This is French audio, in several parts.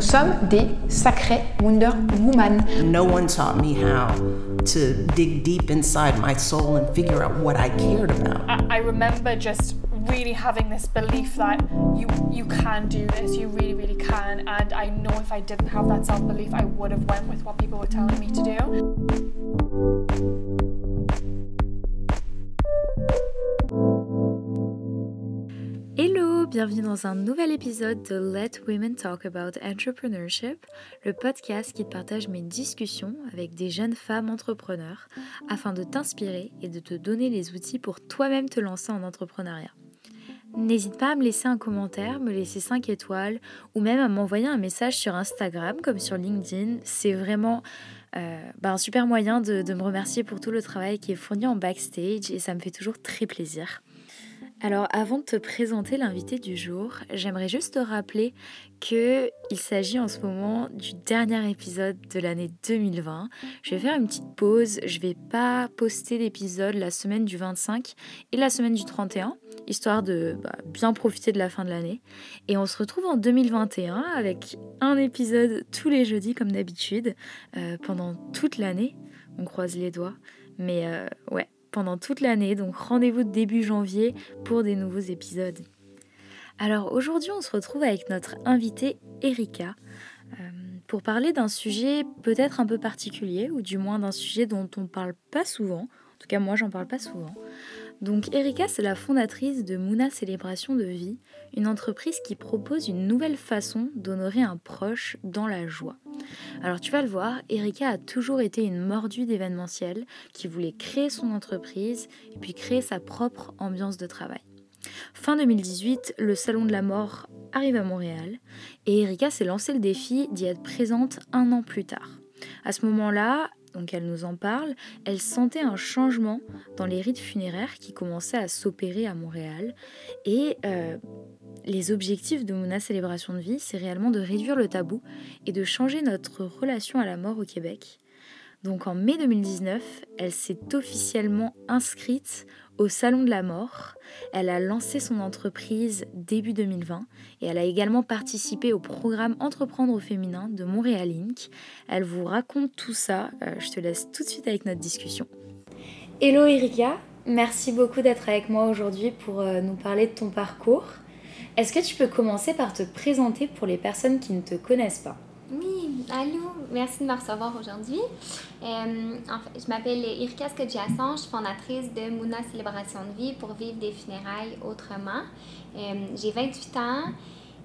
Nous sommes des sacrés Wonder Woman. No one taught me how to dig deep inside my soul and figure out what I cared about. I, I remember just really having this belief that you you can do this, you really really can, and I know if I didn't have that self belief, I would have went with what people were telling me to do. Bienvenue dans un nouvel épisode de Let Women Talk About Entrepreneurship, le podcast qui partage mes discussions avec des jeunes femmes entrepreneurs afin de t'inspirer et de te donner les outils pour toi-même te lancer en entrepreneuriat. N'hésite pas à me laisser un commentaire, me laisser 5 étoiles ou même à m'envoyer un message sur Instagram comme sur LinkedIn. C'est vraiment euh, bah, un super moyen de me remercier pour tout le travail qui est fourni en backstage et ça me fait toujours très plaisir. Alors avant de te présenter l'invité du jour, j'aimerais juste te rappeler qu'il s'agit en ce moment du dernier épisode de l'année 2020. Je vais faire une petite pause, je vais pas poster l'épisode la semaine du 25 et la semaine du 31, histoire de bah, bien profiter de la fin de l'année. Et on se retrouve en 2021 avec un épisode tous les jeudis comme d'habitude, euh, pendant toute l'année. On croise les doigts. Mais euh, ouais, pendant toute l'année, donc rendez-vous début janvier pour des nouveaux épisodes. Alors aujourd'hui on se retrouve avec notre invitée Erika euh, pour parler d'un sujet peut-être un peu particulier ou du moins d'un sujet dont on ne parle pas souvent. En tout cas moi j'en parle pas souvent. Donc Erika, c'est la fondatrice de Mouna Célébration de Vie, une entreprise qui propose une nouvelle façon d'honorer un proche dans la joie. Alors tu vas le voir, Erika a toujours été une mordue d'événementiel qui voulait créer son entreprise et puis créer sa propre ambiance de travail. Fin 2018, le Salon de la Mort arrive à Montréal et Erika s'est lancé le défi d'y être présente un an plus tard. À ce moment-là, donc elle nous en parle, elle sentait un changement dans les rites funéraires qui commençaient à s'opérer à Montréal. Et euh, les objectifs de Mouna Célébration de Vie, c'est réellement de réduire le tabou et de changer notre relation à la mort au Québec. Donc en mai 2019, elle s'est officiellement inscrite au Salon de la Mort. Elle a lancé son entreprise début 2020 et elle a également participé au programme Entreprendre au féminin de Montréal Inc. Elle vous raconte tout ça. Euh, je te laisse tout de suite avec notre discussion. Hello Erika, merci beaucoup d'être avec moi aujourd'hui pour euh, nous parler de ton parcours. Est-ce que tu peux commencer par te présenter pour les personnes qui ne te connaissent pas? Oui, allô, merci de me recevoir aujourd'hui. Euh, je m'appelle Irka Skodjiasson, je suis fondatrice de Mouna Célébration de vie pour vivre des funérailles autrement. Euh, j'ai 28 ans,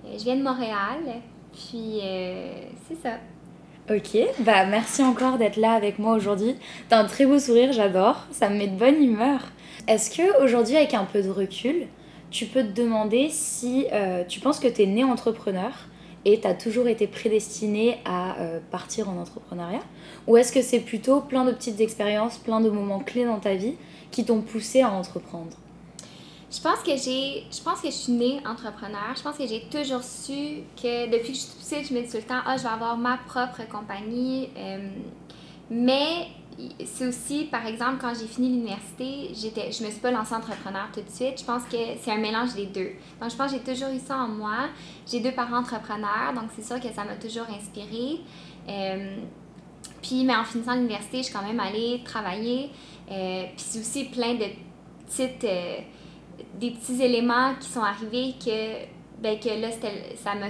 euh, je viens de Montréal, puis c'est ça. Ok, bah merci encore d'être là avec moi aujourd'hui. T'as un très beau sourire, j'adore, ça me met de bonne humeur. Est-ce que aujourd'hui, avec un peu de recul, tu peux te demander si tu penses que tu es né entrepreneur et tu as toujours été prédestiné à euh, partir en entrepreneuriat Ou est-ce que c'est plutôt plein de petites expériences, plein de moments clés dans ta vie qui t'ont poussé à entreprendre? Je pense que j'ai je pense que je suis née entrepreneur. Je pense que j'ai toujours su que depuis que je suis petite, je me dis tout le temps ah je vais avoir ma propre compagnie. Euh, mais c'est aussi, par exemple, quand j'ai fini l'université, j'étais, je me suis pas lancée entrepreneur tout de suite. Je pense que c'est un mélange des deux. Donc, je pense que j'ai toujours eu ça en moi. J'ai deux parents entrepreneurs, donc c'est sûr que ça m'a toujours inspirée. Euh, puis, mais en finissant l'université, je suis quand même allée travailler. Euh, puis, c'est aussi plein de petites, euh, des petits éléments qui sont arrivés que ben que là, ça m'a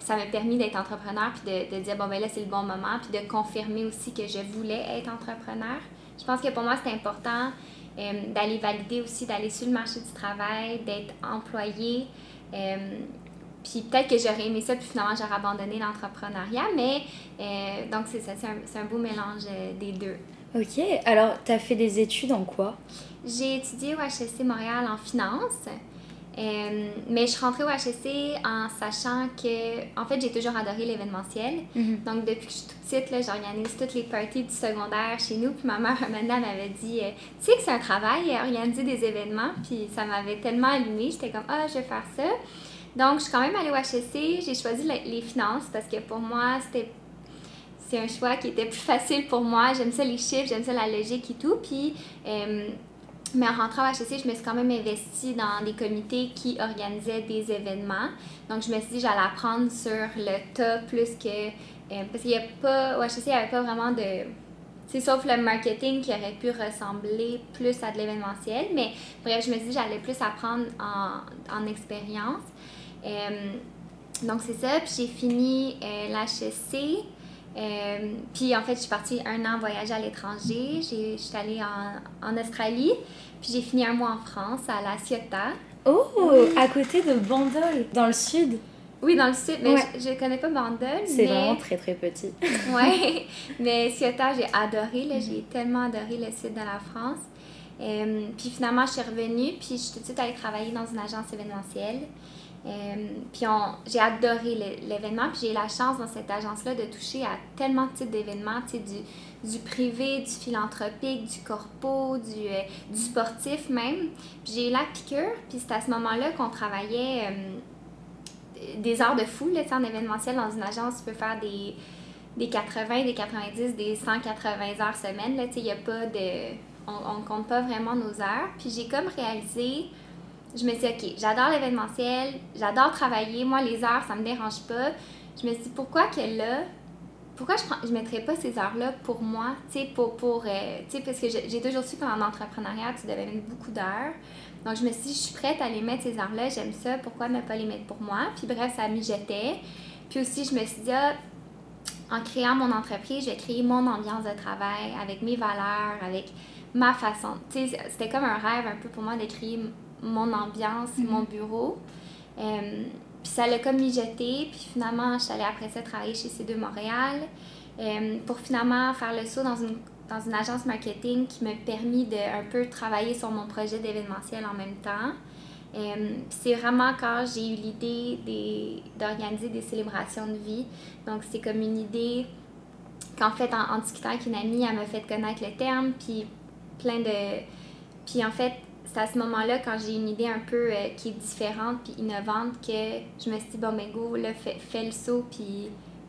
ça permis d'être entrepreneur, puis de, de, dire, bon, ben là, c'est le bon moment, puis de confirmer aussi que je voulais être entrepreneur. Je pense que pour moi, c'est important euh, d'aller valider aussi, d'aller sur le marché du travail, d'être employé. Euh, puis peut-être que j'aurais aimé ça, puis finalement, j'aurais abandonné l'entrepreneuriat, mais euh, donc c'est ça, c'est un, un, beau mélange des deux. Ok, alors tu as fait des études en quoi? J'ai étudié au HSC Montréal en finance. Euh, mais je suis rentrée au HSC en sachant que, en fait, j'ai toujours adoré l'événementiel. Mhm. Donc, depuis que je suis toute petite, j'organise toutes les parties du secondaire chez nous. Puis ma mère, maintenant, m'avait dit euh, Tu sais que c'est un travail, organiser des événements. Puis ça m'avait tellement allumée. J'étais comme Ah, je vais faire ça. Donc, je suis quand même allée au HSC. J'ai choisi les finances parce que pour moi, c'était c'est un choix qui était plus facile pour moi. J'aime ça les chiffres, j'aime ça la logique et tout. Puis, euh, Mais en rentrant à HEC, je me suis quand même investie dans des comités qui organisaient des événements. Donc, je me suis dit, j'allais apprendre sur le tas plus que. euh, parce qu'il n'y a pas. Au il n'y avait pas vraiment de. C'est sauf le marketing qui aurait pu ressembler plus à de l'événementiel. Mais bref, je me suis dit, j'allais plus apprendre en, en expérience. Euh, donc, c'est ça. Puis, j'ai fini euh, l'HEC. Euh, puis en fait, je suis partie un an voyager à l'étranger. Suis allée en, en Australie. Puis j'ai fini un mois en France, à La Ciotat. Oh, à côté de Bandol, dans le sud. Oui, dans le sud, mais Ouais. je, je connais pas Bandol. C'est mais... vraiment très très petit. Ouais, mais Ciotat, j'ai adoré. là. J'ai tellement adoré le sud de la France. Euh, puis finalement, je suis revenue, puis je suis tout de suite allée travailler dans une agence événementielle. Euh, puis j'ai adoré l'événement, puis j'ai eu la chance dans cette agence-là de toucher à tellement de types d'événements, tu sais, du, du privé, du philanthropique, du corpo, du, euh, du sportif même. Puis j'ai eu la piqûre, puis c'est à ce moment-là qu'on travaillait euh, des heures de fou, là, en événementiel, dans une agence, tu peux faire des, des 80, des 90, des 180 heures semaine, là, tu sais, il y a pas de... On, on compte pas vraiment nos heures. Puis j'ai comme réalisé, je me suis dit, OK, j'adore l'événementiel, j'adore travailler, moi, les heures, ça me dérange pas. Je me suis dit, pourquoi que là, pourquoi je prends, je mettrais pas ces heures-là pour moi, tu sais, pour, pour euh, parce que j'ai toujours su qu'en entrepreneuriat, tu devais mettre beaucoup d'heures. Donc, je me suis dit, je suis prête à les mettre, ces heures-là, j'aime ça, pourquoi ne pas les mettre pour moi? Puis bref, ça mijotait. Puis aussi, je me suis dit, ah, en créant mon entreprise, je vais créer mon ambiance de travail avec mes valeurs, avec ma façon. Tu sais, c'était comme un rêve un peu pour moi de créer mon ambiance, mon bureau. Euh, puis ça l'a comme mijoté. Puis finalement, je suis allée après ça travailler chez C2 Montréal euh, pour finalement faire le saut dans une, dans une agence marketing qui m'a permis de un peu travailler sur mon projet d'événementiel en même temps. Euh, c'est vraiment quand j'ai eu l'idée des- d'organiser des célébrations de vie. Donc, c'est comme une idée qu'en fait, en, en discutant avec une amie, elle m'a fait connaître le terme, puis plein de... Puis en fait, c'est à ce moment-là, quand j'ai une idée un peu euh, qui est différente puis innovante, que je me suis dit, bon, mais go, là, fais, fais le saut, puis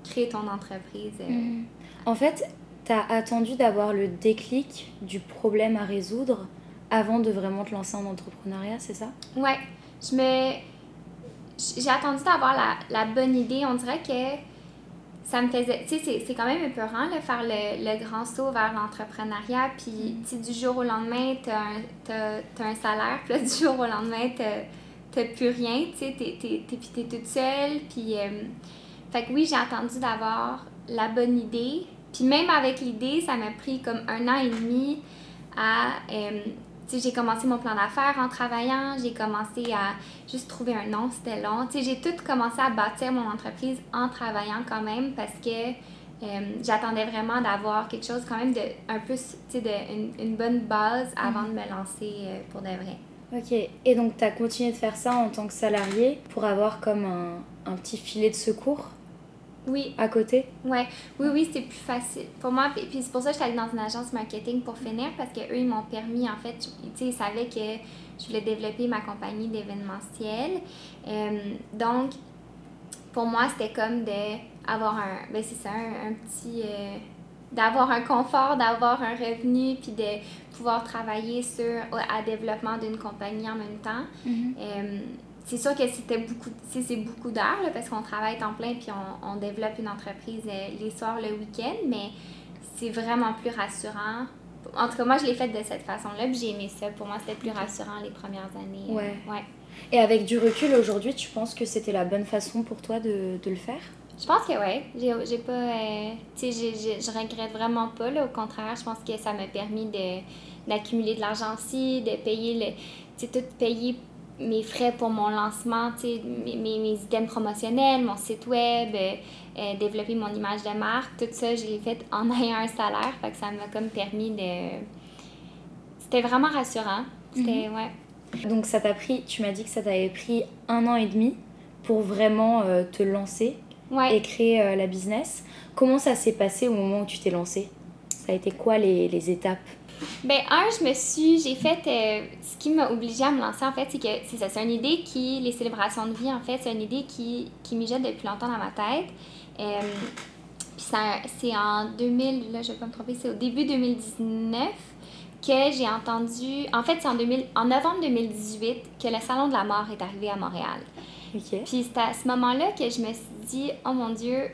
crée ton entreprise. euh. En fait, t'as attendu d'avoir le déclic du problème à résoudre avant de vraiment te lancer en entrepreneuriat, c'est ça? Ouais, je me. J'ai attendu d'avoir la, la bonne idée. On dirait que ça me faisait. Tu sais, c'est- quand même épeurant, là, faire le, le grand saut vers l'entrepreneuriat. Puis, tu sais, du jour au lendemain, t'as un, t'as un salaire. Puis là, du jour au lendemain, t'as plus rien. Tu sais, t'es- toute seule. Puis, euh, fait que oui, j'ai attendu d'avoir la bonne idée. Puis, même avec l'idée, ça m'a pris comme un an et demi à. euh, j'ai commencé mon plan d'affaires en travaillant, j'ai commencé à juste trouver un nom, c'était long. Tu sais, j'ai tout commencé à bâtir mon entreprise en travaillant quand même parce que euh, j'attendais vraiment d'avoir quelque chose quand même de un peu, tu sais, de, une, une bonne base avant de me lancer euh, pour de vrai. Ok, et donc t'as continué de faire ça en tant que salarié pour avoir comme un, un petit filet de secours? Oui, à côté? Ouais, oui, oui, c'est plus facile. Pour moi, puis, c'est pour ça que je suis allée dans une agence marketing pour finir, parce que eux ils m'ont permis, en fait, tu sais, ils savaient que je voulais développer ma compagnie d'événementiel. Euh, donc, pour moi, c'était comme de avoir un, ben c'est ça, un, un petit, euh, d'avoir un confort, d'avoir un revenu, puis de pouvoir travailler sur, à développement d'une compagnie en même temps. Euh, c'est sûr que c'était beaucoup, c'est beaucoup d'heures parce qu'on travaille temps plein puis on, on développe une entreprise euh, les soirs, le week-end, mais c'est vraiment plus rassurant. En tout cas, moi, je l'ai fait de cette façon-là, puis j'ai aimé ça. Pour moi, c'était plus rassurant les premières années. euh, Ouais. ouais. Et avec du recul aujourd'hui, tu penses que c'était la bonne façon pour toi de, de le faire? Je pense que oui. J'ai, j'ai pas. euh, tu sais, je regrette vraiment pas. Là, au contraire, je pense que ça m'a permis de, d'accumuler de l'argent aussi, de payer le. Tu sais, tout payer mes frais pour mon lancement, mes, mes, items promotionnels, mon site web, euh, euh, développer mon image de marque. Tout ça, je l'ai fait en ayant un salaire. Fait que ça m'a comme permis de. C'était vraiment rassurant. C'était. Ouais. Donc ça t'a pris, tu m'as dit que ça t'avait pris un an et demi pour vraiment euh, te lancer Ouais. et créer la business. Comment ça s'est passé au moment où tu t'es lancé Ça a été quoi les, les étapes? Ben, un, je me suis. J'ai fait. euh, ce qui m'a obligée à me lancer, en fait, c'est que c'est ça. C'est une idée qui. Les célébrations de vie, en fait, c'est une idée qui, qui mijote depuis longtemps dans ma tête. Euh, puis c'est en 2000, là, je vais pas me tromper, c'est au début 2019 que j'ai entendu. En fait, c'est en, 2000 en novembre 2018 que le Salon de la mort est arrivé à Montréal. Ok. Puis c'est à ce moment-là que je me suis dit, oh mon Dieu,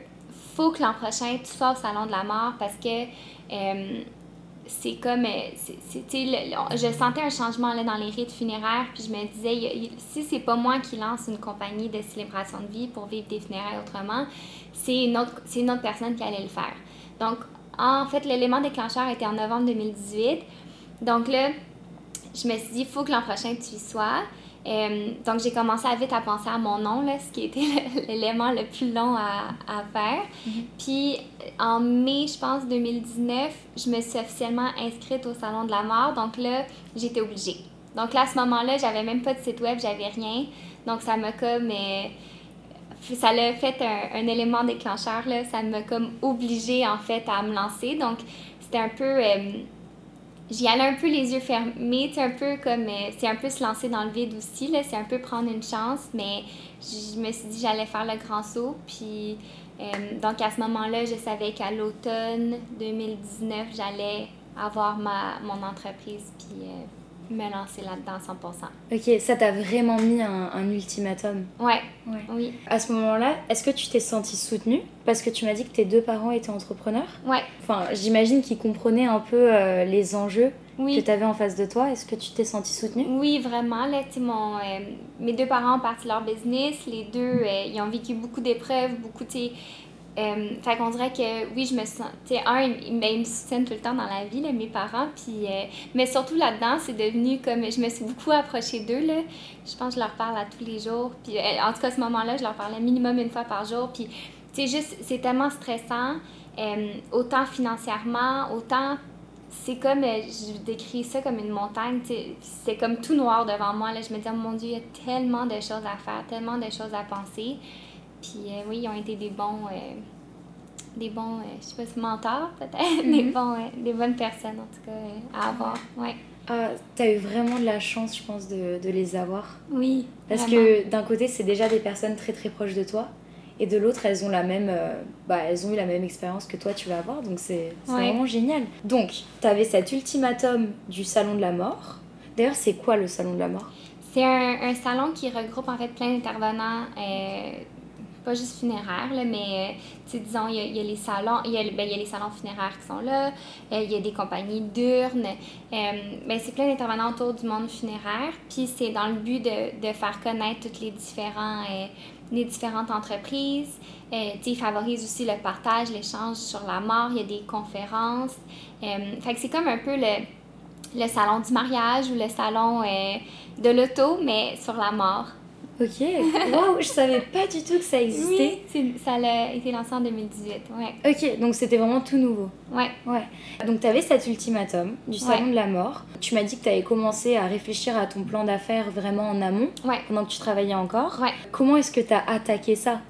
faut que l'an prochain tu sois au Salon de la mort parce que euh, c'est comme. euh, le- je sentais un changement là, dans les rites funéraires, puis je me disais, si c'est pas moi qui lance une compagnie de célébration de vie pour vivre des funérailles autrement, c'est une, autre- c'est une autre personne qui allait le faire. Donc, en fait, l'élément déclencheur était en novembre 2018. Donc là, je me suis dit, il faut que l'an prochain tu y sois. Euh, donc, j'ai commencé à vite à penser à mon nom, là, ce qui était l'élément le plus long à, à faire. Puis, en mai, je pense, 2019, je me suis officiellement inscrite au Salon de la mort. Donc là, j'étais obligée. Donc là, à ce moment-là, j'avais même pas de site web, j'avais rien. Donc, ça m'a comme... euh, ça l'a fait un, un élément déclencheur, là. Ça m'a comme obligée, en fait, à me lancer. Donc, c'était un peu... euh, J'y allais un peu les yeux fermés, c'est un peu comme, euh, c'est un peu se lancer dans le vide aussi, là, c'est un peu prendre une chance, mais je me suis dit j'allais faire le grand saut, puis euh, donc à ce moment-là, je savais qu'à l'automne 2019, j'allais avoir ma, mon entreprise, puis euh, me lancer là-dedans 100%. Ok, ça t'a vraiment mis un, un ultimatum. Ouais, Ouais. oui, À ce moment-là, est-ce que tu t'es sentie soutenue? Parce que tu m'as dit que tes deux parents étaient entrepreneurs. ouais, Enfin, j'imagine qu'ils comprenaient un peu euh, les enjeux oui. que tu avais en face de toi. Est-ce que tu t'es sentie soutenue? Oui, vraiment. Là, mon, euh, mes deux parents ont parti leur business. Les deux, euh, ils ont vécu beaucoup d'épreuves, beaucoup, tu sais. Euh, fait qu'on dirait que, oui, je me sens... Tu un, ils, ils me soutiennent tout le temps dans la vie, là, mes parents. Puis, euh, mais surtout là-dedans, c'est devenu comme... Je me suis beaucoup approchée d'eux, là. Je pense que je leur parle à tous les jours. Puis, euh, en tout cas, à ce moment-là, je leur parlais minimum une fois par jour. Puis, tu juste, c'est tellement stressant, euh, autant financièrement, autant c'est comme, je décris ça comme une montagne, c'est comme tout noir devant moi. Là. Je me dis, oh mon Dieu, il y a tellement de choses à faire, tellement de choses à penser. Puis euh, oui, ils ont été des bons, euh, des bons, euh, je sais pas si mentors peut-être, des, bons, des bonnes personnes en tout cas à avoir. Ouais. ah, T'as eu vraiment de la chance, je pense, de, de les avoir. Oui. Parce vraiment. que d'un côté, c'est déjà des personnes très très proches de toi. Et de l'autre, elles ont la même, bah, elles ont eu la même expérience que toi tu vas avoir, donc c'est Ouais. vraiment génial. Donc, tu avais cet ultimatum du salon de la mort. D'ailleurs, c'est quoi le salon de la mort? C'est un, un salon qui regroupe en fait plein d'intervenants, pas juste funéraires, là, mais euh, disons, il y, a, y a les salons, il y a, ben, y a les salons funéraires qui sont là, euh, il y a des compagnies d'urnes, euh, ben, c'est plein d'intervenants autour du monde funéraire, puis c'est dans le but de, de faire connaître toutes les différents, les différentes entreprises. Ils favorisent aussi le partage, l'échange sur la mort, il y a des conférences. Fait c'est comme un peu le, le salon du mariage ou le salon de l'auto, mais sur la mort. Ok, waouh, je savais pas du tout que ça existait. ça a été lancé en 2018, ouais. Ok, donc c'était vraiment tout nouveau. Ouais, Ouais. Donc tu avais cet ultimatum du salon Ouais. de la mort. Tu m'as dit que tu avais commencé à réfléchir à ton plan d'affaires vraiment en amont, ouais, pendant que tu travaillais encore. ouais. Comment est-ce que tu as attaqué ça?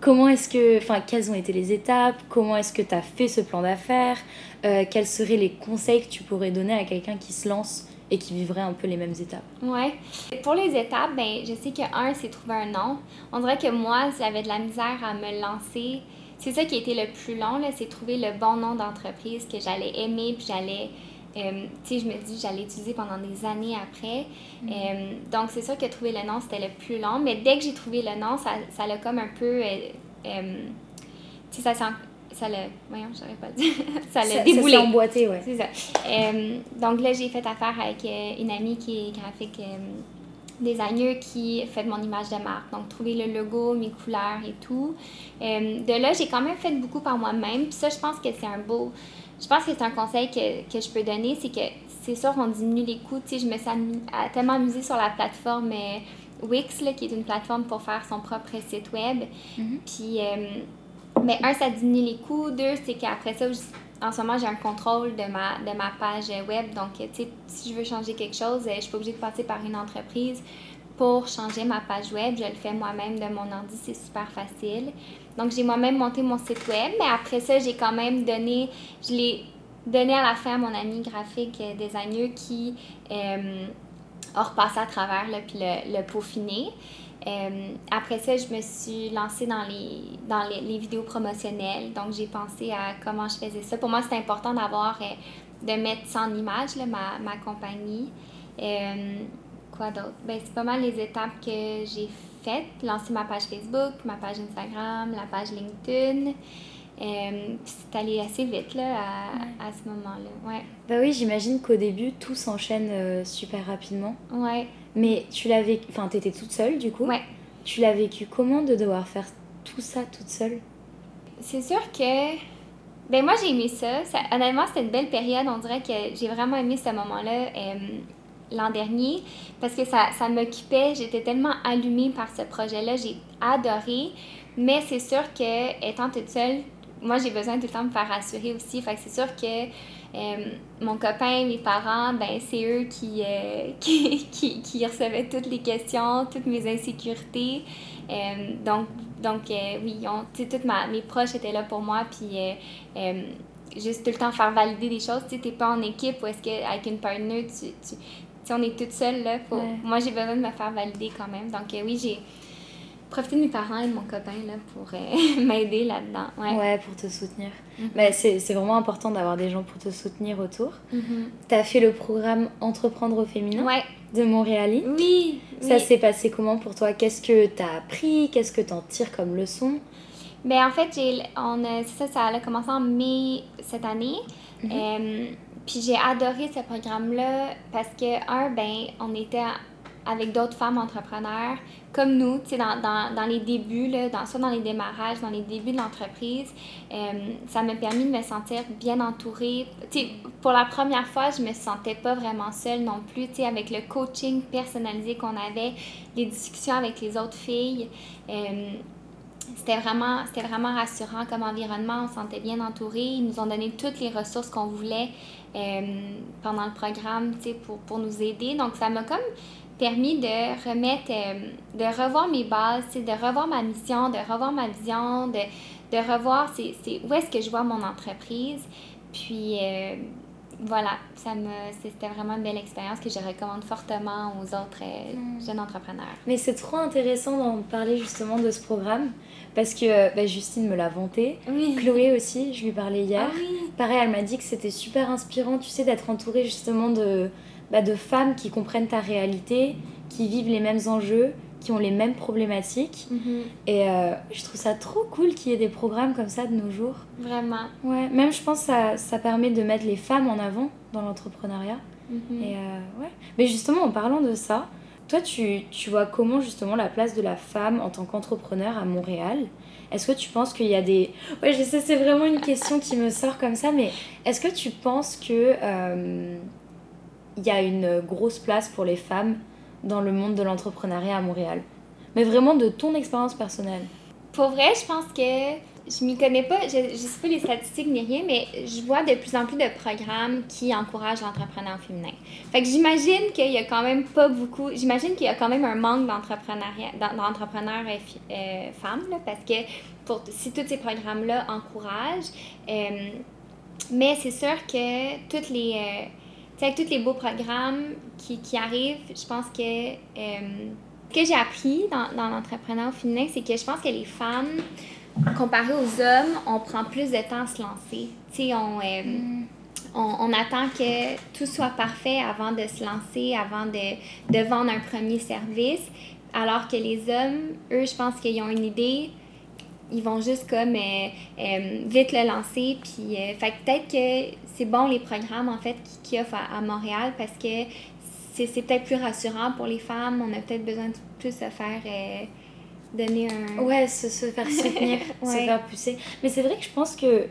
Comment est-ce que, enfin, quelles ont été les étapes? Comment est-ce que tu as fait ce plan d'affaires? Euh, Quels seraient les conseils que tu pourrais donner à quelqu'un qui se lance et qui vivrait un peu les mêmes étapes Ouais. Pour les étapes, ben, je sais que un, c'est trouver un nom. On dirait que moi, j'avais de la misère à me lancer. C'est ça qui a été le plus long, là, c'est trouver le bon nom d'entreprise que j'allais aimer, puis j'allais. euh, tu sais, je me dis, j'allais utiliser pendant des années après. Euh, donc, c'est sûr que trouver le nom, c'était le plus long. Mais dès que j'ai trouvé le nom, ça, ça l'a comme un peu. euh, euh, tu sais, ça s'en. Ça l'a. Voyons, j'aurais pas dit. ça l'a déboulé. Ça emboîté, ouais. C'est ça. Euh, donc là, j'ai fait affaire avec euh, une amie qui est graphique euh, designer qui fait mon image de marque. Donc, trouver le logo, mes couleurs et tout. Euh, de là, j'ai quand même fait beaucoup par moi-même. Puis ça, je pense que c'est un beau... Je pense que c'est un conseil que, que je peux donner, c'est que c'est sûr qu'on diminue les coûts. Tu sais, je me suis amu- à- tellement amusée sur la plateforme euh, Wix, là, qui est une plateforme pour faire son propre site web. Puis, euh, mais un, ça diminue les coûts. Deux, c'est qu'après ça, en ce moment, j'ai un contrôle de ma, de ma page web. Donc, tu sais, si je veux changer quelque chose, je suis pas obligée de passer par une entreprise pour changer ma page web. Je le fais moi-même de mon ordi, c'est super facile. Donc, j'ai moi-même monté mon site web, mais après ça, j'ai quand même donné, je l'ai donné à la fin à mon ami graphique euh, designer qui euh, a repassé à travers, là, puis le, le peaufiné. Euh, après ça, je me suis lancée dans les, dans les, les vidéos promotionnelles. Donc, j'ai pensé à comment je faisais ça. Pour moi, c'était important d'avoir, euh, de mettre ça en image, là, ma, ma compagnie. Euh, quoi d'autre? Ben, c'est pas mal les étapes que j'ai faites. Lancer ma page Facebook, ma page Instagram, la page LinkedIn. Euh, c'est allé assez vite là, à, à ce moment-là. Ouais. Bah oui, j'imagine qu'au début, tout s'enchaîne euh, super rapidement. Ouais. Mais tu l'as vécu... Enfin, t'étais toute seule, du coup. Ouais. Tu l'as vécu comment de devoir faire tout ça toute seule? C'est sûr que. Ben moi, j'ai aimé ça. ça. Honnêtement, c'était une belle période. On dirait que j'ai vraiment aimé ce moment-là euh, l'an dernier parce que ça, ça m'occupait. J'étais tellement allumée par ce projet-là. J'ai adoré. Mais c'est sûr que, étant toute seule, moi, j'ai besoin tout le temps de me faire rassurer aussi. Fait que c'est sûr que euh, mon copain, mes parents, ben c'est eux qui, euh, qui, qui, qui, recevaient toutes les questions, toutes mes insécurités. Euh, donc, donc oui, on, toutes ma, mes proches étaient là pour moi. Puis, juste tout le temps faire valider des choses. Tu n'es pas en équipe ou est-ce qu'avec une partenaire, tu, tu, tu, on est toute seule. Là, faut, ouais. Moi, j'ai besoin de me faire valider quand même. Donc, oui, j'ai profiter de mes parents et de mon copain là, pour euh, m'aider là-dedans. Ouais. ouais. pour te soutenir. Mm -hmm. bah, c'est vraiment important d'avoir des gens pour te soutenir autour. Mm -hmm. Tu as fait le programme Entreprendre au féminin ouais. de Montréal. Oui. Ça oui. s'est passé comment pour toi? Qu'est-ce que tu as appris? Qu'est-ce que tu en tires comme leçon? Ben, En fait, on, ça, ça a commencé en mai cette année. Mhm. Mm -hmm. euh, puis j'ai adoré ce programme-là parce que, un, ben, on était avec d'autres femmes entrepreneurs comme nous, dans, dans, dans, les débuts, là, dans, soit dans les démarrages, dans les débuts de l'entreprise, euh, ça m'a permis de me sentir bien entourée. Tu sais, pour la première fois, je me sentais pas vraiment seule non plus, avec le coaching personnalisé qu'on avait, les discussions avec les autres filles. Euh, c'était vraiment, c'était vraiment rassurant comme environnement, on se sentait bien entouré. Ils nous ont donné toutes les ressources qu'on voulait euh, pendant le programme, pour, pour nous aider. Donc, ça m'a comme permis de remettre, euh, de revoir mes bases, de revoir ma mission, de revoir ma vision, de, de revoir c'est, c'est, où est-ce que je vois mon entreprise. Puis euh, voilà, ça me, c'était vraiment une belle expérience que je recommande fortement aux autres euh, mm. jeunes entrepreneurs. Mais c'est trop intéressant d'en parler justement de ce programme parce que bah, Justine me l'a vanté, oui. Chloé aussi, je lui parlais hier. Ah, oui. Pareil, elle m'a dit que c'était super inspirant, tu sais, d'être entourée justement de bah, de femmes qui comprennent ta réalité, qui vivent les mêmes enjeux, qui ont les mêmes problématiques. Mm -hmm. Et euh, je trouve ça trop cool qu'il y ait des programmes comme ça de nos jours. Vraiment. Ouais, même je pense que ça, ça permet de mettre les femmes en avant dans l'entrepreneuriat. Mm -hmm. Et euh, ouais. Mais justement, en parlant de ça, toi, tu, tu vois comment justement la place de la femme en tant qu'entrepreneur à Montréal? Est-ce que tu penses qu'il y a des... Ouais, je sais, c'est vraiment une question qui me sort comme ça, mais est-ce que tu penses que... Euh, il y a une grosse place pour les femmes dans le monde de l'entrepreneuriat à Montréal. Mais vraiment de ton expérience personnelle. Pour vrai, je pense que je m'y connais pas, je ne sais pas les statistiques ni rien, mais je vois de plus en plus de programmes qui encouragent l'entrepreneuriat féminin. Fait que j'imagine qu'il y a quand même pas beaucoup, j'imagine qu'il y a quand même un manque d'entrepreneurs euh, femmes, là, parce que pour, si tous ces programmes-là encouragent, euh, mais c'est sûr que toutes les... Euh, avec tous les beaux programmes qui, qui arrivent, je pense que euh, ce que j'ai appris dans, dans l'entrepreneuriat féminin, c'est que je pense que les femmes, comparées aux hommes, on prend plus de temps à se lancer. Tu sais, on, euh, mm. on, on, attend que tout soit parfait avant de se lancer, avant de, de vendre un premier service, alors que les hommes, eux, je pense qu'ils ont une idée, ils vont juste comme euh, euh, vite le lancer. Puis, euh, fait peut-être que c'est bon les programmes en fait qu'ils offrent à, à, Montréal parce que c'est, peut-être plus rassurant pour les femmes. On a peut-être besoin de plus se faire donner un. Ouais, se, se faire soutenir, ouais. se faire pousser. Mais c'est vrai que je pense que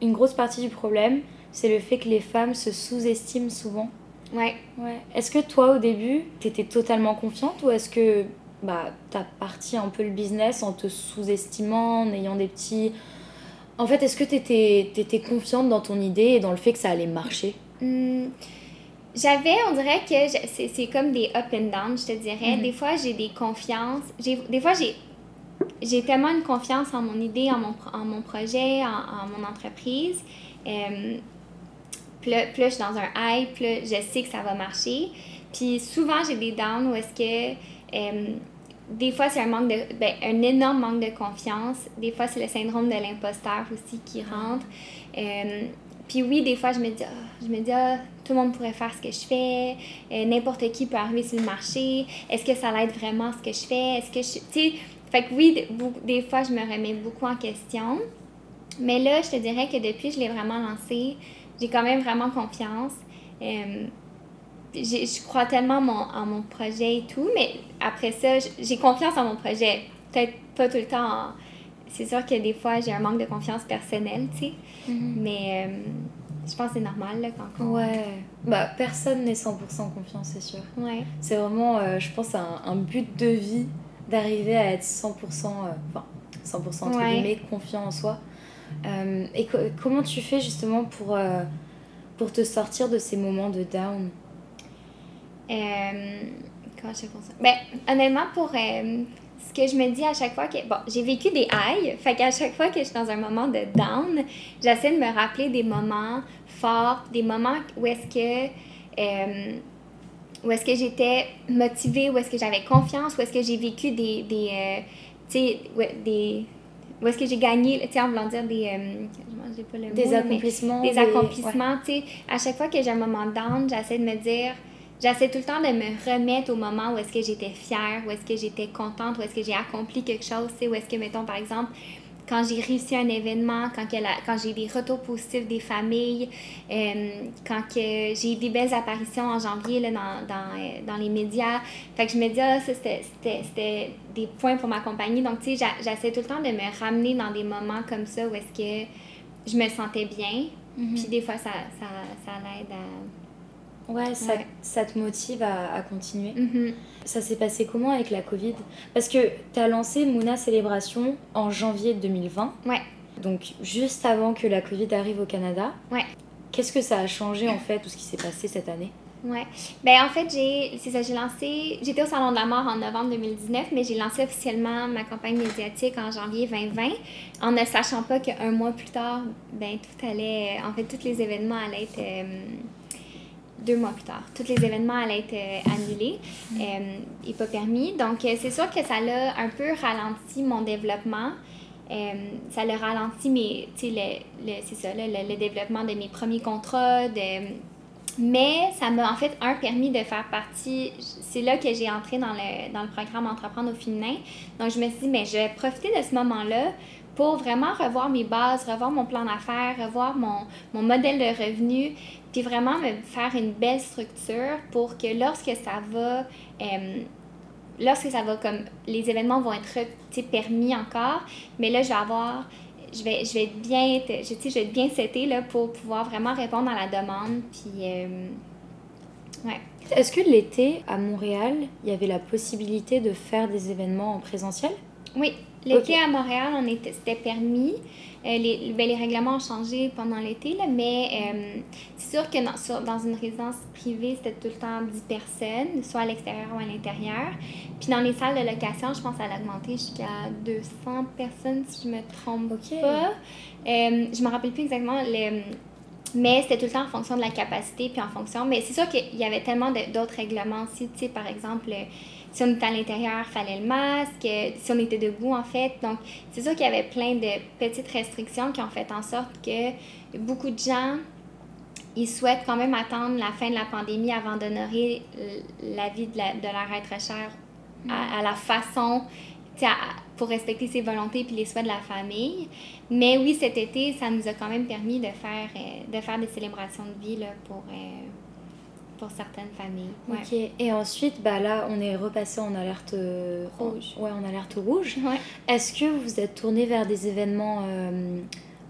une grosse partie du problème, c'est le fait que les femmes se sous-estiment souvent. Ouais. ouais. Est-ce que toi, au début, t'étais totalement confiante ou est-ce que bah, tu as parti un peu le business en te sous-estimant, en ayant des petits... En fait, est-ce que tu étais, confiante dans ton idée et dans le fait que ça allait marcher? Mmh, J'avais, on dirait que c'est comme des up and down, je te dirais. Mmh. Des fois, j'ai des confiances. Des fois, j'ai j'ai tellement une confiance en mon idée, en mon, en mon projet, en, en mon entreprise. Euh, puis, là, puis là, je suis dans un hype, puis là, je sais que ça va marcher. Puis souvent, j'ai des downs où est-ce que... Euh, des fois, c'est un manque de, ben, un énorme manque de confiance. Des fois, c'est le syndrome de l'imposteur aussi qui rentre. Euh, puis oui, des fois, je me dis, ah, je me dis, ah, tout le monde pourrait faire ce que je fais, euh, n'importe qui peut arriver sur le marché. Est-ce que ça l'aide vraiment ce que je fais? Est-ce que tu sais, fait que oui, des, fois, je me remets beaucoup en question. Mais là, je te dirais que depuis que je l'ai vraiment lancé, j'ai quand même vraiment confiance. Je crois tellement mon, en mon projet et tout, mais après ça, j'ai confiance en mon projet. Peut-être pas tout le temps. C'est sûr que des fois, j'ai un manque de confiance personnelle, tu sais. Mhm. Mais euh, je pense que c'est normal, là, quand on... Ouais. Bah, personne n'est 100% confiance, c'est sûr. Ouais. C'est vraiment, euh, je pense, un, un, but de vie d'arriver à être 100%, euh, enfin, 100% entre Ouais. guillemets, confiant en soi. Euh, et co- comment tu fais justement pour, pour te sortir de ces moments de down? Euh, comment je fais pour ça? Ben, honnêtement, pour euh, ce que je me dis à chaque fois que. Bon, j'ai vécu des highs, fait qu'à chaque fois que je suis dans un moment de down, j'essaie de me rappeler des moments forts, des moments où est-ce que. euh, où est-ce que j'étais motivée, où est-ce que j'avais confiance, où est-ce que j'ai vécu des. des tu sais, ouais, des. Où est-ce que j'ai gagné, tu sais, en voulant dire des. euh, pas le Des mot, accomplissements des ouais. accomplissements, tu sais. À chaque fois que j'ai un moment down, j'essaie de me dire, j'essaie tout le temps de me remettre au moment où est-ce que j'étais fière, où est-ce que j'étais contente, où est-ce que j'ai accompli quelque chose, où est-ce que, mettons, par exemple, quand j'ai réussi un événement, quand, que la- quand j'ai des retours positifs des familles, euh, quand que j'ai eu des belles apparitions en janvier là, dans, dans, euh, dans les médias. Fait que je me dis, ah, ça, c'était- c'était c'était des points pour ma compagnie. Donc, tu sais, j'essaie tout le temps de me ramener dans des moments comme ça où est-ce que je me sentais bien. Mhm. Puis des fois, ça, ça, ça l'aide à... Ouais, ça, Ouais. ça te motive à, à continuer. Mhm. Ça s'est passé comment avec la Covid? Parce que tu as lancé Mouna Célébration en janvier 2020, Ouais. donc juste avant que la Covid arrive au Canada. Ouais. Qu'est-ce que ça a changé en fait, tout ce qui s'est passé cette année? Ouais. Ben en fait, j'ai c'est ça, j'ai lancé, j'étais au salon de la mort en novembre 2019, mais j'ai lancé officiellement ma campagne médiatique en janvier 2020 en ne sachant pas qu'un mois plus tard, ben tout allait en fait tous les événements allaient être euh, deux mois plus tard, tous les événements allaient être euh, annulés euh, et pas permis. Donc euh, c'est sûr que ça l'a un peu ralenti mon développement. Euh, ça l'a ralenti mes, tu sais, le, le, c'est ça, le, le développement de mes premiers contrats, de, mais ça m'a en fait, un, permis de faire partie. C'est là que j'ai entré dans le, dans le programme Entreprendre au féminin. Donc, je me suis dit, mais je vais profiter de ce moment-là pour vraiment revoir mes bases, revoir mon plan d'affaires, revoir mon, mon modèle de revenu, puis vraiment me faire une belle structure pour que lorsque ça va. euh, lorsque ça va comme les événements vont être permis encore mais là je vais avoir je vais, je vais être bien je, je vais être bien setée là, pour pouvoir vraiment répondre à la demande puis euh, ouais Est-ce que l'été, à Montréal, il y avait la possibilité de faire des événements en présentiel? Oui, l'été à Montréal, on était, c'était permis. Euh, les, ben, les règlements ont changé pendant l'été, là, mais euh, c'est sûr que dans, sur- dans une résidence privée, c'était tout le temps 10 personnes, soit à l'extérieur ou à l'intérieur. Puis dans les salles de location, je pense a augmenté jusqu'à 200 personnes, si je me trompe Ok. pas. Euh, je me rappelle plus exactement. Mais c'était tout le temps en fonction de la capacité, puis en fonction... Mais c'est sûr qu'il y avait tellement d'autres règlements aussi, tu sais, par exemple, si on était à l'intérieur, il fallait le masque, euh, si on était debout, en fait. Donc, c'est sûr qu'il y avait plein de petites restrictions qui ont fait en sorte que beaucoup de gens, ils souhaitent quand même attendre la fin de la pandémie avant d'honorer la vie de, la, de leur être cher à, à la façon, à- pour respecter ses volontés puis les souhaits de la famille. Mais oui, cet été, ça nous a quand même permis de faire, euh, de faire des célébrations de vie là, pour, euh, pour certaines familles. Ouais. Ok. Et ensuite, bah là, on est repassé en alerte euh, Rouge. Ouais, en alerte rouge. Ouais. Est-ce que vous vous êtes tourné vers des événements euh,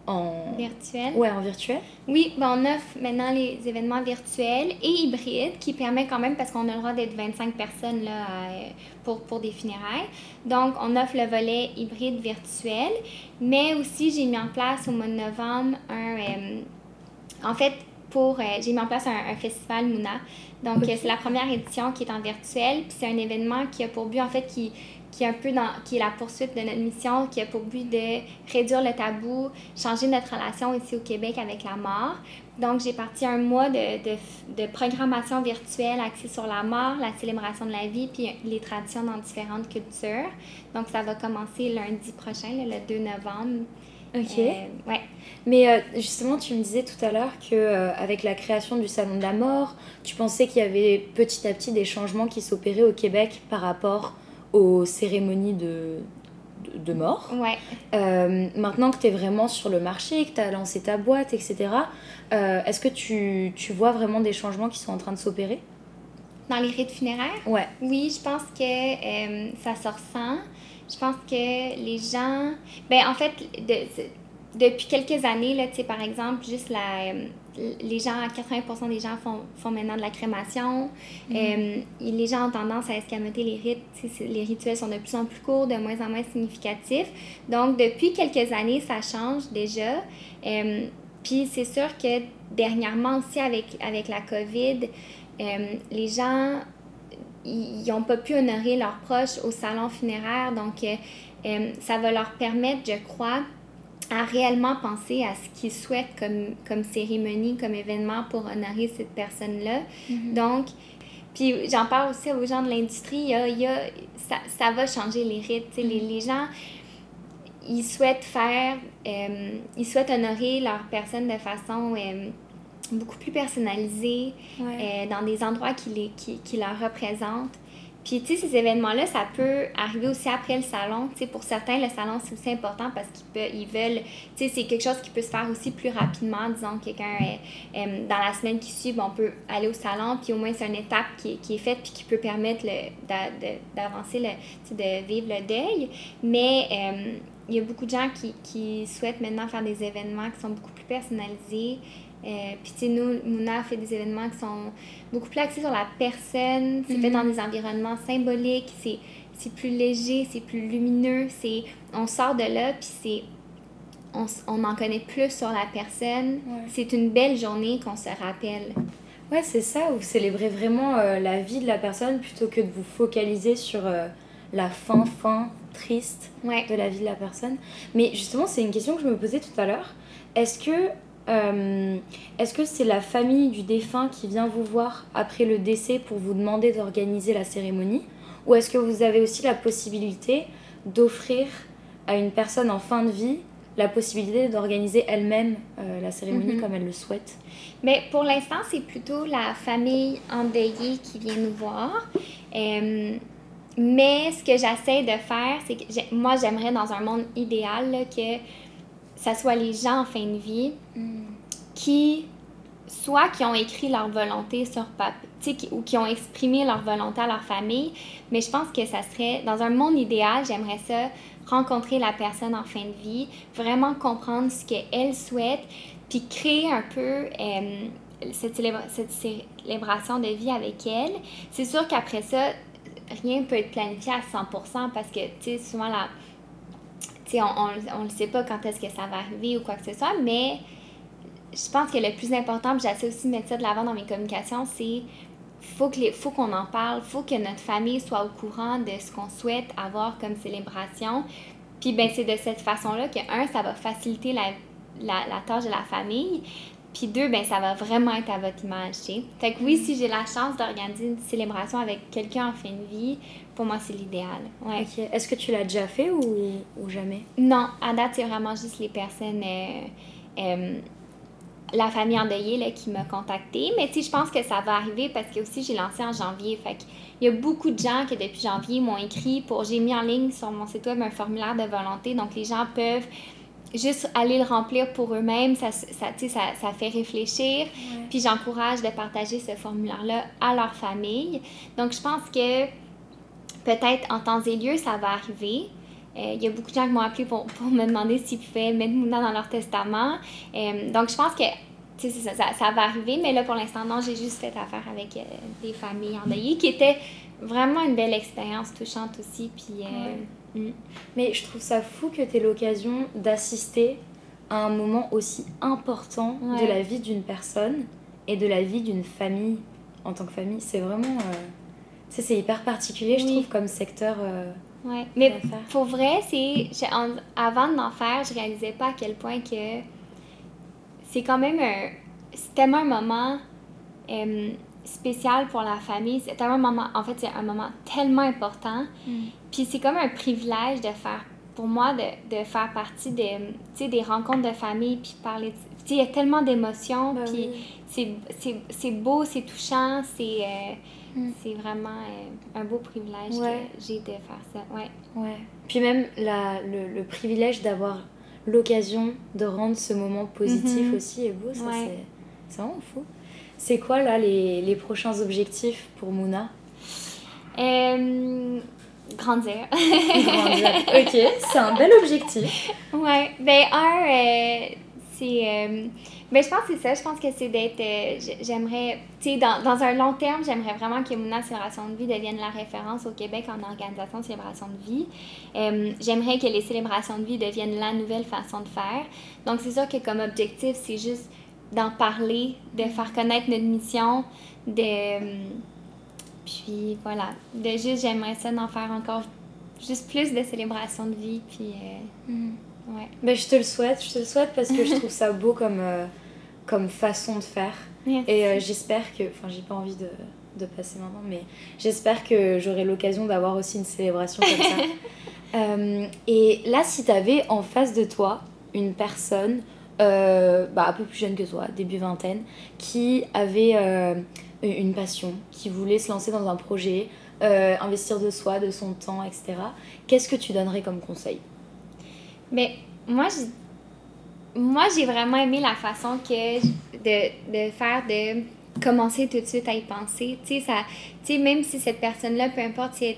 en Virtuel. ouais en virtuel Oui, ben on offre maintenant les événements virtuels et hybrides qui permet quand même, parce qu'on a le droit d'être 25 personnes là, à- pour, pour des funérailles. Donc, on offre le volet hybride virtuel, mais aussi j'ai mis en place au mois de novembre un... euh, en fait, pour, euh, j'ai mis en place un, un festival Mouna. Donc, euh, c'est la première édition qui est en virtuel. Puis c'est un événement qui a pour but, en fait, qui, qui est un peu dans, qui est la poursuite de notre mission, qui a pour but de réduire le tabou, changer notre relation ici au Québec avec la mort. Donc, j'ai parti un mois de, de, de, programmation virtuelle axée sur la mort, la célébration de la vie, puis les traditions dans différentes cultures. Donc, ça va commencer lundi prochain, le 2 novembre. Ok. Euh, ouais. Mais euh, justement, tu me disais tout à l'heure que euh, avec la création du salon de la mort, tu pensais qu'il y avait petit à petit des changements qui s'opéraient au Québec par rapport aux cérémonies de, de, de mort. Ouais. Euh, maintenant que tu es vraiment sur le marché, que tu as lancé ta boîte, etc., est-ce que tu, tu vois vraiment des changements qui sont en train de s'opérer? Dans les rites funéraires, Ouais. oui, je pense que euh, ça se ressent. Je pense que les gens. Ben, en fait, de- depuis quelques années, là, par exemple, juste la. euh, les gens, 80% des gens font, font maintenant de la crémation. Euh, et les gens ont tendance à escamoter les rites. Les rituels sont de plus en plus courts, de moins en moins significatifs. Donc, depuis quelques années, ça change déjà. Euh, Puis, c'est sûr que dernièrement aussi, avec, avec la COVID, euh, les gens ils n'ont pas pu honorer leurs proches au salon funéraire. Donc, euh, euh, ça va leur permettre, je crois, à réellement penser à ce qu'ils souhaitent comme, comme cérémonie, comme événement pour honorer cette personne-là. Donc, puis j'en parle aussi aux gens de l'industrie, il y a, il y a- ça, ça va changer les rites. tu sais, les, les gens, ils souhaitent faire, euh, ils souhaitent honorer leur personne de façon euh, beaucoup plus personnalisée, euh, dans des endroits qui, les, qui, qui leur représentent. Puis, tu sais, ces événements-là, ça peut arriver aussi après le salon. Tu sais, pour certains, le salon, c'est aussi important parce qu'ils peuvent, ils veulent... Tu sais, c'est quelque chose qui peut se faire aussi plus rapidement. Disons, quelqu'un, euh, euh, dans la semaine qui suit, on peut aller au salon, puis au moins, c'est une étape qui, est- qui est faite, puis qui peut permettre le- d'a- de- d'avancer, le, tu sais, de vivre le deuil. Mais euh, il y a beaucoup de gens qui, qui souhaitent maintenant faire des événements qui sont beaucoup plus personnalisés. Euh, puis, tu sais, nous, Mouna fait des événements qui sont beaucoup plus axés sur la personne. C'est fait dans des environnements symboliques. C'est, c'est plus léger, c'est plus lumineux. C'est, on sort de là, puis c'est, on, on en connaît plus sur la personne. C'est une belle journée qu'on se rappelle. Ouais, c'est ça, vous célébrez vraiment euh, la vie de la personne plutôt que de vous focaliser sur euh, la fin, fin, triste Ouais. de la vie de la personne. Mais justement, c'est une question que je me posais tout à l'heure. Est-ce que euh, est-ce que c'est la famille du défunt qui vient vous voir après le décès pour vous demander d'organiser la cérémonie Ou est-ce que vous avez aussi la possibilité d'offrir à une personne en fin de vie la possibilité d'organiser elle-même euh, la cérémonie Mhm. comme elle le souhaite Mais pour l'instant, c'est plutôt la famille endeuillée qui vient nous voir. Euh, mais ce que j'essaie de faire, c'est que moi, j'aimerais dans un monde idéal là, que ça soit les gens en fin de vie qui, soit qui ont écrit leur volonté sur papier, ou qui ont exprimé leur volonté à leur famille, mais je pense que ça serait, dans un monde idéal, j'aimerais ça, rencontrer la personne en fin de vie, vraiment comprendre ce qu'elle souhaite, puis créer un peu euh, cette, célébra- cette célébration de vie avec elle. C'est sûr qu'après ça, rien peut être planifié à 100% parce que, tu sais, souvent, la, on ne sait pas quand est-ce que ça va arriver ou quoi que ce soit, mais je pense que le plus important, puis j'essaie aussi de mettre ça de l'avant dans mes communications, c'est faut faut qu'on en parle, faut que notre famille soit au courant de ce qu'on souhaite avoir comme célébration. Puis ben c'est de cette façon-là que un, ça va faciliter la, tâche de la famille. Puis deux, ben ça va vraiment être à votre image. Fait que oui, si j'ai la chance d'organiser une célébration avec quelqu'un en fin de vie, pour moi c'est l'idéal. Ouais. Est-ce que tu l'as déjà fait ou, ou jamais? Non, à date, c'est vraiment juste les personnes, euh, euh, la famille endeuillée là, qui m'a contactée. Mais tu je pense que ça va arriver parce que aussi j'ai lancé en janvier. Fait il y a beaucoup de gens qui depuis janvier m'ont écrit pour. J'ai mis en ligne sur mon site web un formulaire de volonté. Donc les gens peuvent juste aller le remplir pour eux-mêmes. Ça, ça, tu sais, ça, ça fait réfléchir. Puis j'encourage de partager ce formulaire-là à leur famille. Donc je pense que peut-être en temps et lieu, ça va arriver. Euh, Il y a beaucoup de gens qui m'ont appelé pour, pour me demander s'ils pouvaient mettre Mouna dans leur testament. Euh, donc, je pense que ça, ça, ça va arriver, mais là, pour l'instant, non, j'ai juste fait affaire avec euh, des familles endeuillées qui était vraiment une belle expérience touchante aussi. Puis, mm. Mais je trouve ça fou que tu aies l'occasion d'assister à un moment aussi important de la vie d'une personne et de la vie d'une famille en tant que famille. C'est vraiment. Sais, c'est hyper particulier, je Oui. trouve, comme secteur euh, Ouais. Mais pour vrai, c'est. Avant d'en faire, je réalisais pas à quel point que c'est quand même un. C'est tellement un moment euh, spécial pour la famille. C'est tellement un moment. En fait, c'est un moment tellement important. Puis c'est comme un privilège de faire. Pour moi, de, de faire partie sais, des rencontres de famille, puis parler. de- Tu sais, il y a tellement d'émotions, Bah puis oui. c'est beau, c'est touchant, c'est. euh, Mm. C'est vraiment euh, un beau privilège Ouais. que j'ai de faire ça. Ouais. Ouais. Puis même la, le, le privilège d'avoir l'occasion de rendre ce moment positif Mhm. aussi est beau, ça Ouais. c'est- c'est vraiment fou. C'est quoi là les, les prochains objectifs pour Mouna? Euh, grandir. Grandir. Ok, c'est un bel objectif. ouais. Ben, un, euh, c'est. Ben, je pense que c'est ça. Je pense que c'est d'être. euh, j'aimerais. Tu sais, dans, dans un long terme, j'aimerais vraiment que Mouna Célébration de vie devienne la référence au Québec en organisation de célébration de vie. Euh, j'aimerais que les célébrations de vie deviennent la nouvelle façon de faire. Donc, c'est sûr que comme objectif, c'est juste d'en parler, de faire connaître notre mission, de. Puis voilà, de juste, j'aimerais ça d'en faire encore juste plus de célébrations de vie. Puis, euh, ouais. Ben, je te le souhaite, je te le souhaite parce que je trouve ça beau comme, euh, comme façon de faire. Merci. Et euh, j'espère que, enfin j'ai pas envie de, de passer maintenant, mais j'espère que j'aurai l'occasion d'avoir aussi une célébration comme ça. Euh, et là, si tu avais en face de toi une personne bah, un peu plus jeune que toi, début vingtaine, qui avait une passion, qui voulait se lancer dans un projet, investir de soi, de son temps, etc., qu'est-ce que tu donnerais comme conseil? Mais moi, j'ai- moi, j'ai vraiment aimé la façon que de, de faire, de commencer tout de suite à y penser. Tu sais, ça, tu sais, même si cette personne-là, peu importe si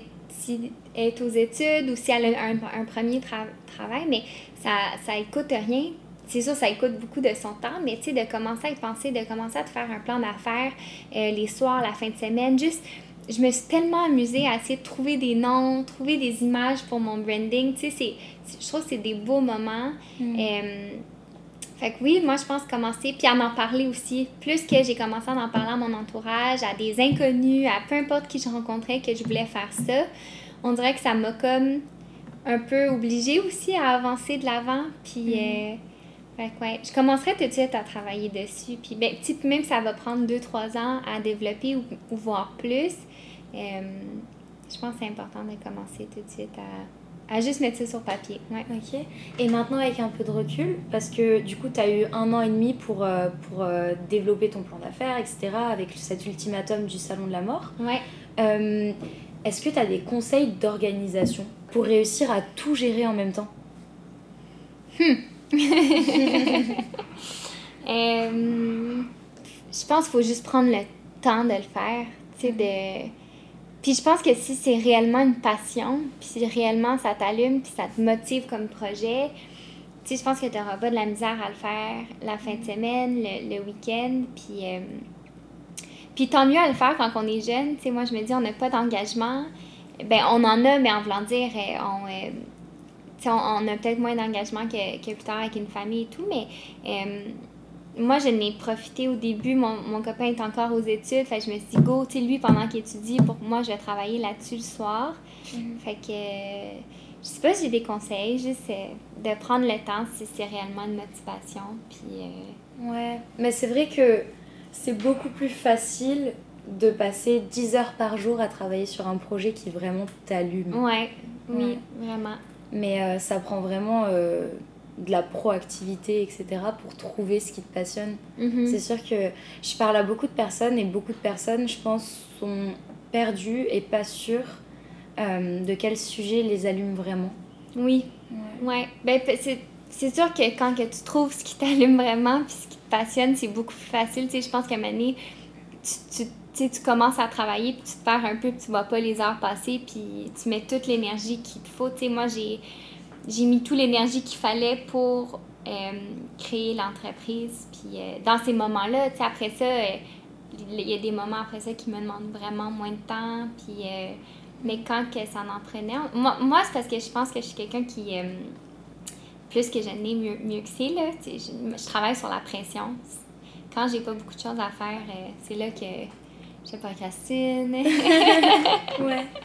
elle, est aux études ou si elle a un, un premier tra- travail, mais ça, ça écoute rien. C'est sûr, ça écoute beaucoup de son temps, mais tu sais, de commencer à y penser, de commencer à te faire un plan d'affaires euh, les soirs, la fin de semaine, juste je me suis tellement amusée à essayer de trouver des noms, trouver des images pour mon branding. Tu sais, je trouve que c'est des beaux moments. Euh, fait que oui, moi, je pense commencer, puis à m'en parler aussi. Plus que j'ai commencé à en parler à mon entourage, à des inconnus, à peu importe qui je rencontrais, que je voulais faire ça, on dirait que ça m'a comme un peu obligée aussi à avancer de l'avant. Puis, euh, fait que ouais, je commencerai tout de suite à travailler dessus. Puis, ben, même ça va prendre 2-3 ans à développer ou, ou voire plus. Euh, je pense que c'est important de commencer tout de suite à, à juste mettre ça sur papier. Ouais. Ok. Et maintenant, avec un peu de recul, parce que du coup, tu as eu un an et demi pour, euh, pour euh, développer ton plan d'affaires, etc., avec cet ultimatum du Salon de la Mort. Ouais. Euh, Est-ce que tu as des conseils d'organisation pour réussir à tout gérer en même temps? Euh, je pense qu'il faut juste prendre le temps de le faire. Tu sais, de... Puis je pense que si c'est réellement une passion, puis si réellement ça t'allume, puis ça te motive comme projet, tu sais, je pense que tu n'auras pas de la misère à le faire la fin de semaine, le, le week-end, puis... euh, Puis tant mieux à le faire quand on est jeune. Tu sais, moi, je me dis, on n'a pas d'engagement. Ben, on en a, mais en voulant dire, euh, on... euh, on, on a peut-être moins d'engagement que, que plus tard avec une famille et tout, mais euh, moi, je n'ai profité au début. Mon, mon copain est encore aux études. Fait que je me suis dit, go, tu lui, pendant qu'il étudie, pour moi, je vais travailler là-dessus le soir. Fait que je sais pas si j'ai des conseils, juste euh, de prendre le temps si c'est réellement une motivation. Puis, euh, Ouais. Mais c'est vrai que c'est beaucoup plus facile de passer 10 heures par jour à travailler sur un projet qui vraiment t'allume. ouais, oui, Ouais. vraiment. Mais euh, ça prend vraiment euh, de la proactivité, etc., pour trouver ce qui te passionne. Mhm. C'est sûr que je parle à beaucoup de personnes et beaucoup de personnes, je pense, sont perdues et pas sûres euh, de quel sujet les allume vraiment. Oui, ouais. Ben, c'est, c'est sûr que quand que tu trouves ce qui t'allume vraiment puis ce qui te passionne, c'est beaucoup plus facile. Tu sais, je pense qu'à un moment donné, tu, tu, tu commences à travailler puis tu te perds un peu puis tu vois pas les heures passer puis tu mets toute l'énergie qu'il te faut. Tu sais, moi, j'ai, j'ai mis toute l'énergie qu'il fallait pour euh, créer l'entreprise. Puis euh, dans ces moments-là, tu sais, après ça, euh, il y a des moments après ça qui me demandent vraiment moins de temps. Puis, mais quand que ça en prenait, moi, moi c'est parce que je pense que je suis quelqu'un qui, plus que je n'ai mieux, mieux que c'est, là, tu sais, je, je travaille sur la pression. Quand j'ai pas beaucoup de choses à faire, euh, c'est là que je procrastine. Ouais.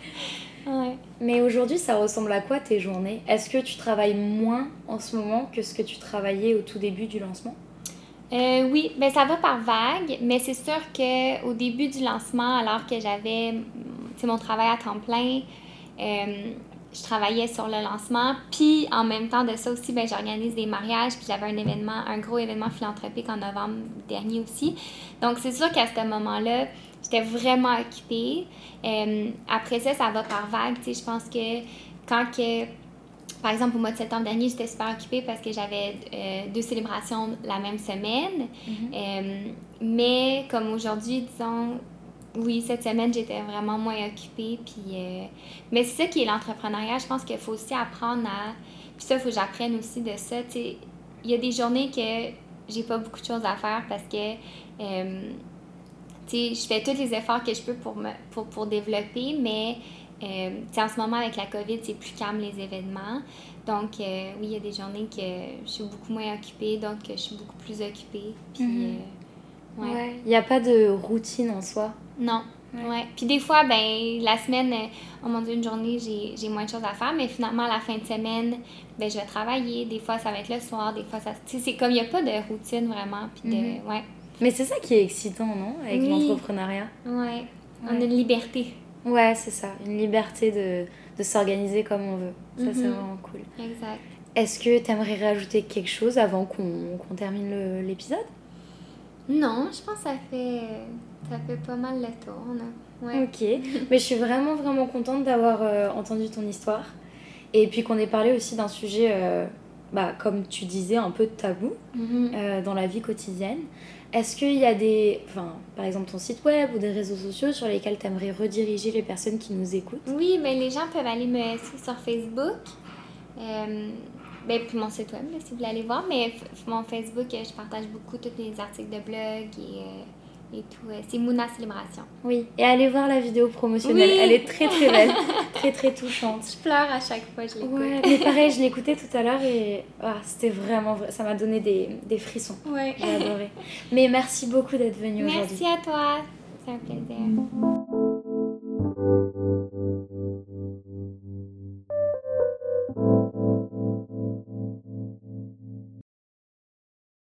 Ouais. Mais aujourd'hui, ça ressemble à quoi tes journées? Est-ce que tu travailles moins en ce moment que ce que tu travaillais au tout début du lancement? Euh, oui, ben ça va par vague, mais c'est sûr que au début du lancement, alors que j'avais mon travail à temps plein, euh, je travaillais sur le lancement, puis en même temps de ça aussi, ben j'organise des mariages, puis j'avais un événement, un gros événement philanthropique en novembre dernier aussi. Donc c'est sûr qu'à ce moment-là, j'étais vraiment occupée. Euh, après ça, ça va par vague, tu sais, je pense que quand que par exemple, au mois de septembre dernier, j'étais super occupée parce que j'avais euh, deux célébrations la même semaine. Euh, mais comme aujourd'hui, disons, oui, cette semaine, j'étais vraiment moins occupée. Puis, euh, mais c'est ça qui est l'entrepreneuriat. Je pense qu'il faut aussi apprendre à... Puis ça, il faut que j'apprenne aussi de ça. Tu sais, il y a des journées que j'ai pas beaucoup de choses à faire parce que... euh, je fais tous les efforts que je peux pour, me, pour, pour développer, mais euh, en ce moment, avec la COVID, c'est plus calme les événements. Donc, euh, oui, il y a des journées que je suis beaucoup moins occupée, que je suis beaucoup plus occupée. Puis, Mhm. euh, ouais. Il n'y a pas de routine en soi? Non. Ouais. Puis des fois, ben, la semaine, oh mon Dieu, une journée, j'ai moins de choses à faire, mais finalement, la fin de semaine, ben, je vais travailler. Des fois, ça va être le soir, des fois, ça. Tu sais, c'est comme il n'y a pas de routine vraiment. Puis de. Mhm. Ouais. Mais c'est ça qui est excitant, non Avec Oui. l'entrepreneuriat? Ouais. On a une liberté. Ouais, c'est ça. Une liberté de, de s'organiser comme on veut. Ça, c'est Mhm. vraiment cool. Exact. Est-ce que tu aimerais rajouter quelque chose avant qu'on qu'on termine le- l'épisode? Non, je pense que ça fait, ça fait pas mal le tour. Ouais. Ok, mais je suis vraiment vraiment contente d'avoir euh, entendu ton histoire et puis qu'on ait parlé aussi d'un sujet, euh, bah, comme tu disais, un peu tabou Mhm. euh, dans la vie quotidienne. Est-ce qu'il y a des, enfin, par exemple ton site web ou des réseaux sociaux sur lesquels tu aimerais rediriger les personnes qui nous écoutent? Oui, ben les gens peuvent aller me suivre sur Facebook. Euh, ben, puis mon site web, si vous voulez aller voir. Mais mon Facebook, euh, je partage beaucoup tous les articles de blog et, euh, et tout. C'est Mouna Célébration. Oui, et allez voir la vidéo promotionnelle, Oui. elle est très très belle, très très touchante. Je pleure à chaque fois je l'écoute. Ouais, mais pareil, je l'écoutais tout à l'heure et ah, c'était vraiment, vrai- ça m'a donné des, des frissons. Ouais. J'ai adoré. Mais merci beaucoup d'être venu aujourd'hui. Merci à toi. C'est un plaisir.